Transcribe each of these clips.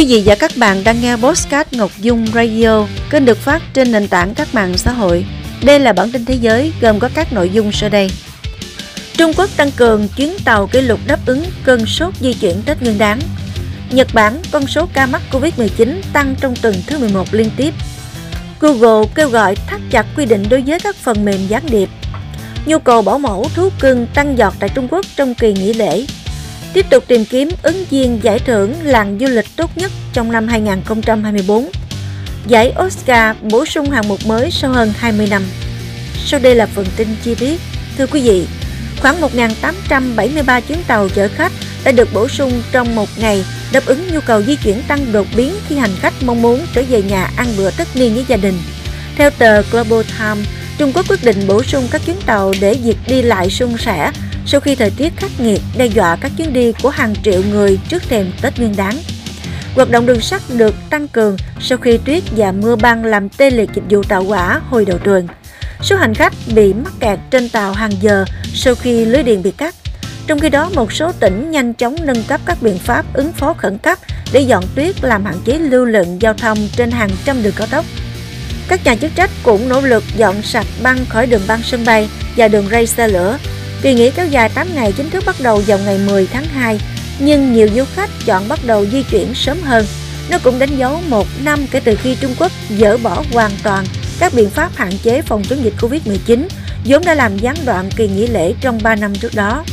Quý vị và các bạn đang nghe Postcard Ngọc Dung Radio, kênh được phát trên nền tảng các mạng xã hội. Đây là bản tin thế giới gồm có các nội dung sau đây. Trung Quốc tăng cường chuyến tàu kỷ lục đáp ứng cơn sốt di chuyển Tết Nguyên đán. Nhật Bản, con số ca mắc Covid-19 tăng trong tuần thứ 11 liên tiếp. Google kêu gọi thắt chặt quy định đối với các phần mềm gián điệp. Nhu cầu bảo mẫu thú cưng tăng giọt tại Trung Quốc trong kỳ nghỉ lễ tiếp tục tìm kiếm ứng viên giải thưởng làng du lịch tốt nhất trong năm 2024. Giải Oscar bổ sung hạng mục mới sau hơn 20 năm. Sau đây là phần tin chi tiết. Thưa quý vị, khoảng 1.873 chuyến tàu chở khách đã được bổ sung trong một ngày đáp ứng nhu cầu di chuyển tăng đột biến khi hành khách mong muốn trở về nhà ăn bữa tất niên với gia đình. Theo tờ Global Times, Trung Quốc quyết định bổ sung các chuyến tàu để việc đi lại suôn sẻ sau khi thời tiết khắc nghiệt đe dọa các chuyến đi của hàng triệu người trước thềm Tết Nguyên đán. Hoạt động đường sắt được tăng cường sau khi tuyết và mưa băng làm tê liệt dịch vụ tàu hỏa hồi đầu tuần. Số hành khách bị mắc kẹt trên tàu hàng giờ sau khi lưới điện bị cắt. Trong khi đó, một số tỉnh nhanh chóng nâng cấp các biện pháp ứng phó khẩn cấp để dọn tuyết làm hạn chế lưu lượng giao thông trên hàng trăm đường cao tốc. Các nhà chức trách cũng nỗ lực dọn sạch băng khỏi đường băng sân bay và đường ray xe lửa Kỳ nghỉ kéo dài 8 ngày chính thức bắt đầu vào ngày 10 tháng 2, nhưng nhiều du khách chọn bắt đầu di chuyển sớm hơn. Nó cũng đánh dấu một năm kể từ khi Trung Quốc dỡ bỏ hoàn toàn các biện pháp hạn chế phòng chống dịch Covid-19, vốn đã làm gián đoạn kỳ nghỉ lễ trong 3 năm trước đó.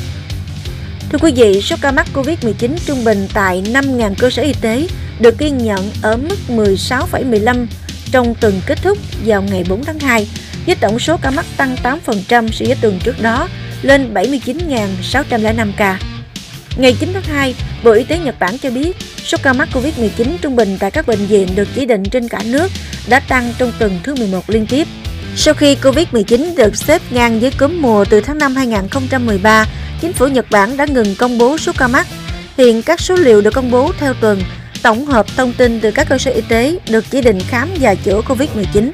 Thưa quý vị, số ca mắc Covid-19 trung bình tại 5.000 cơ sở y tế được ghi nhận ở mức 16,15 trong tuần kết thúc vào ngày 4 tháng 2, với tổng số ca mắc tăng 8% so với tuần trước đó lên 79.605 ca. Ngày 9 tháng 2, Bộ Y tế Nhật Bản cho biết số ca mắc COVID-19 trung bình tại các bệnh viện được chỉ định trên cả nước đã tăng trong tuần thứ 11 liên tiếp. Sau khi COVID-19 được xếp ngang với cúm mùa từ tháng 5 2013, chính phủ Nhật Bản đã ngừng công bố số ca mắc. Hiện các số liệu được công bố theo tuần, tổng hợp thông tin từ các cơ sở y tế được chỉ định khám và chữa COVID-19.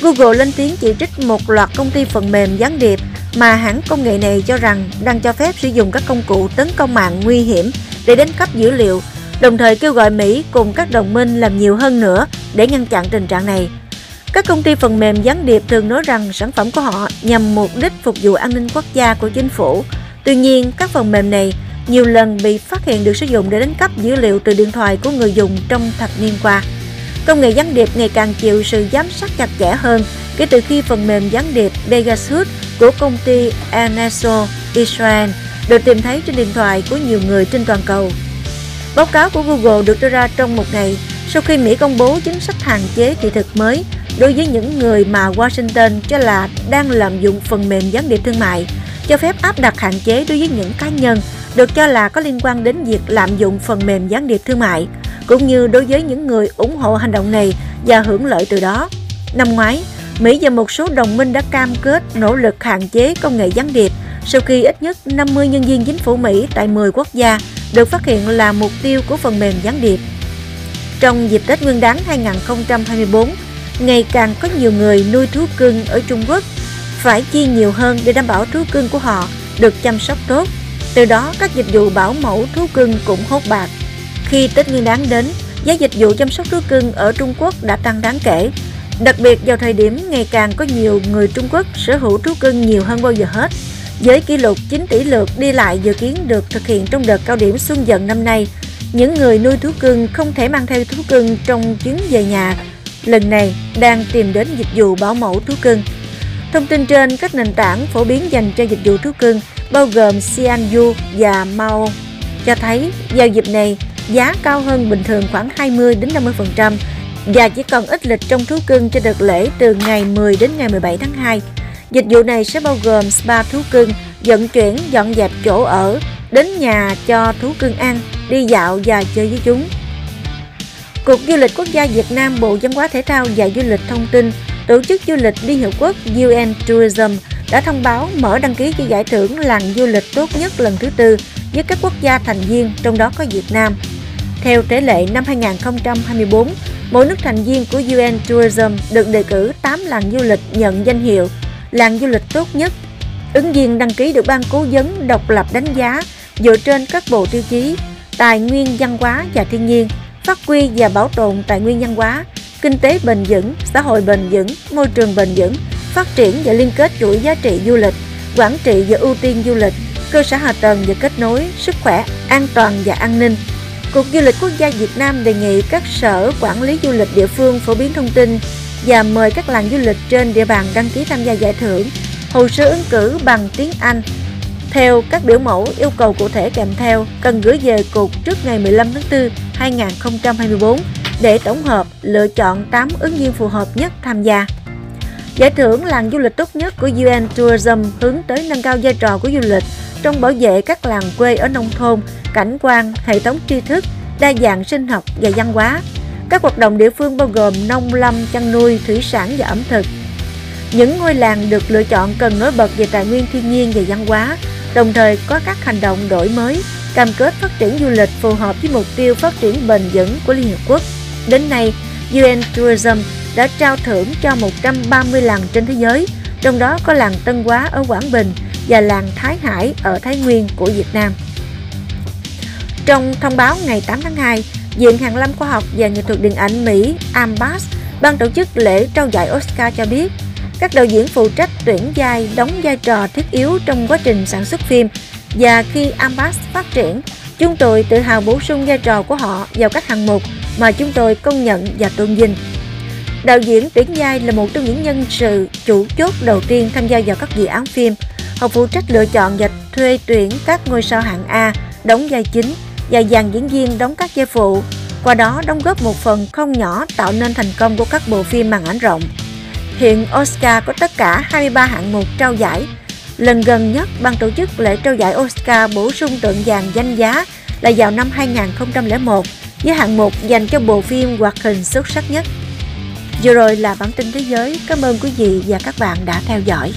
Google lên tiếng chỉ trích một loạt công ty phần mềm gián điệp mà hãng công nghệ này cho rằng đang cho phép sử dụng các công cụ tấn công mạng nguy hiểm để đánh cắp dữ liệu, đồng thời kêu gọi Mỹ cùng các đồng minh làm nhiều hơn nữa để ngăn chặn tình trạng này. Các công ty phần mềm gián điệp thường nói rằng sản phẩm của họ nhằm mục đích phục vụ an ninh quốc gia của chính phủ. Tuy nhiên, các phần mềm này nhiều lần bị phát hiện được sử dụng để đánh cắp dữ liệu từ điện thoại của người dùng trong thập niên qua. Công nghệ gián điệp ngày càng chịu sự giám sát chặt chẽ hơn kể từ khi phần mềm gián điệp Pegasus của công ty Aneso Israel được tìm thấy trên điện thoại của nhiều người trên toàn cầu. Báo cáo của Google được đưa ra trong một ngày sau khi Mỹ công bố chính sách hạn chế thị thực mới đối với những người mà Washington cho là đang lạm dụng phần mềm gián điệp thương mại, cho phép áp đặt hạn chế đối với những cá nhân được cho là có liên quan đến việc lạm dụng phần mềm gián điệp thương mại, cũng như đối với những người ủng hộ hành động này và hưởng lợi từ đó. Năm ngoái, Mỹ và một số đồng minh đã cam kết nỗ lực hạn chế công nghệ gián điệp sau khi ít nhất 50 nhân viên chính phủ Mỹ tại 10 quốc gia được phát hiện là mục tiêu của phần mềm gián điệp. Trong dịp Tết Nguyên đán 2024, ngày càng có nhiều người nuôi thú cưng ở Trung Quốc phải chi nhiều hơn để đảm bảo thú cưng của họ được chăm sóc tốt. Từ đó, các dịch vụ bảo mẫu thú cưng cũng hốt bạc. Khi Tết Nguyên đán đến, giá dịch vụ chăm sóc thú cưng ở Trung Quốc đã tăng đáng kể Đặc biệt vào thời điểm ngày càng có nhiều người Trung Quốc sở hữu thú cưng nhiều hơn bao giờ hết. Với kỷ lục 9 tỷ lượt đi lại dự kiến được thực hiện trong đợt cao điểm xuân dần năm nay, những người nuôi thú cưng không thể mang theo thú cưng trong chuyến về nhà. Lần này đang tìm đến dịch vụ bảo mẫu thú cưng. Thông tin trên các nền tảng phổ biến dành cho dịch vụ thú cưng bao gồm Xianyu và Mao cho thấy giao dịp này giá cao hơn bình thường khoảng 20 đến 50% và chỉ còn ít lịch trong thú cưng cho đợt lễ từ ngày 10 đến ngày 17 tháng 2. Dịch vụ này sẽ bao gồm spa thú cưng, vận chuyển, dọn dẹp chỗ ở, đến nhà cho thú cưng ăn, đi dạo và chơi với chúng. Cục Du lịch Quốc gia Việt Nam Bộ Văn hóa Thể thao và Du lịch thông tin Tổ chức du lịch Liên Hợp Quốc UN Tourism đã thông báo mở đăng ký cho giải thưởng làng du lịch tốt nhất lần thứ tư với các quốc gia thành viên, trong đó có Việt Nam. Theo tế lệ năm 2024, Mỗi nước thành viên của UN Tourism được đề cử 8 làng du lịch nhận danh hiệu làng du lịch tốt nhất. Ứng viên đăng ký được ban cố vấn độc lập đánh giá dựa trên các bộ tiêu chí tài nguyên văn hóa và thiên nhiên, phát huy và bảo tồn tài nguyên văn hóa, kinh tế bền vững, xã hội bền vững, môi trường bền vững, phát triển và liên kết chuỗi giá trị du lịch, quản trị và ưu tiên du lịch, cơ sở hạ tầng và kết nối, sức khỏe, an toàn và an ninh. Cục Du lịch Quốc gia Việt Nam đề nghị các sở quản lý du lịch địa phương phổ biến thông tin và mời các làng du lịch trên địa bàn đăng ký tham gia giải thưởng, hồ sơ ứng cử bằng tiếng Anh. Theo các biểu mẫu yêu cầu cụ thể kèm theo cần gửi về cục trước ngày 15 tháng 4 2024 để tổng hợp lựa chọn 8 ứng viên phù hợp nhất tham gia. Giải thưởng làng du lịch tốt nhất của UN Tourism hướng tới nâng cao vai trò của du lịch trong bảo vệ các làng quê ở nông thôn, cảnh quan, hệ thống tri thức, đa dạng sinh học và văn hóa. Các hoạt động địa phương bao gồm nông lâm, chăn nuôi, thủy sản và ẩm thực. Những ngôi làng được lựa chọn cần nổi bật về tài nguyên thiên nhiên và văn hóa, đồng thời có các hành động đổi mới, cam kết phát triển du lịch phù hợp với mục tiêu phát triển bền vững của Liên Hợp Quốc. Đến nay, UN Tourism đã trao thưởng cho 130 làng trên thế giới, trong đó có làng Tân Hóa ở Quảng Bình và làng Thái Hải ở Thái Nguyên của Việt Nam. Trong thông báo ngày 8 tháng 2, Viện Hàn lâm Khoa học và Nghệ thuật Điện ảnh Mỹ AMBAS, ban tổ chức lễ trao giải Oscar cho biết, các đạo diễn phụ trách tuyển vai đóng vai trò thiết yếu trong quá trình sản xuất phim và khi AMBAS phát triển, chúng tôi tự hào bổ sung vai trò của họ vào các hạng mục mà chúng tôi công nhận và tôn vinh. Đạo diễn tuyển vai là một trong những nhân sự chủ chốt đầu tiên tham gia vào các dự án phim. Họ phụ trách lựa chọn và thuê tuyển các ngôi sao hạng A đóng vai chính và dàn diễn viên đóng các vai phụ. Qua đó đóng góp một phần không nhỏ tạo nên thành công của các bộ phim màn ảnh rộng. Hiện Oscar có tất cả 23 hạng mục trao giải. Lần gần nhất, ban tổ chức lễ trao giải Oscar bổ sung tượng vàng danh giá là vào năm 2001 với hạng mục dành cho bộ phim hoạt hình xuất sắc nhất. Vừa rồi là bản tin thế giới. Cảm ơn quý vị và các bạn đã theo dõi.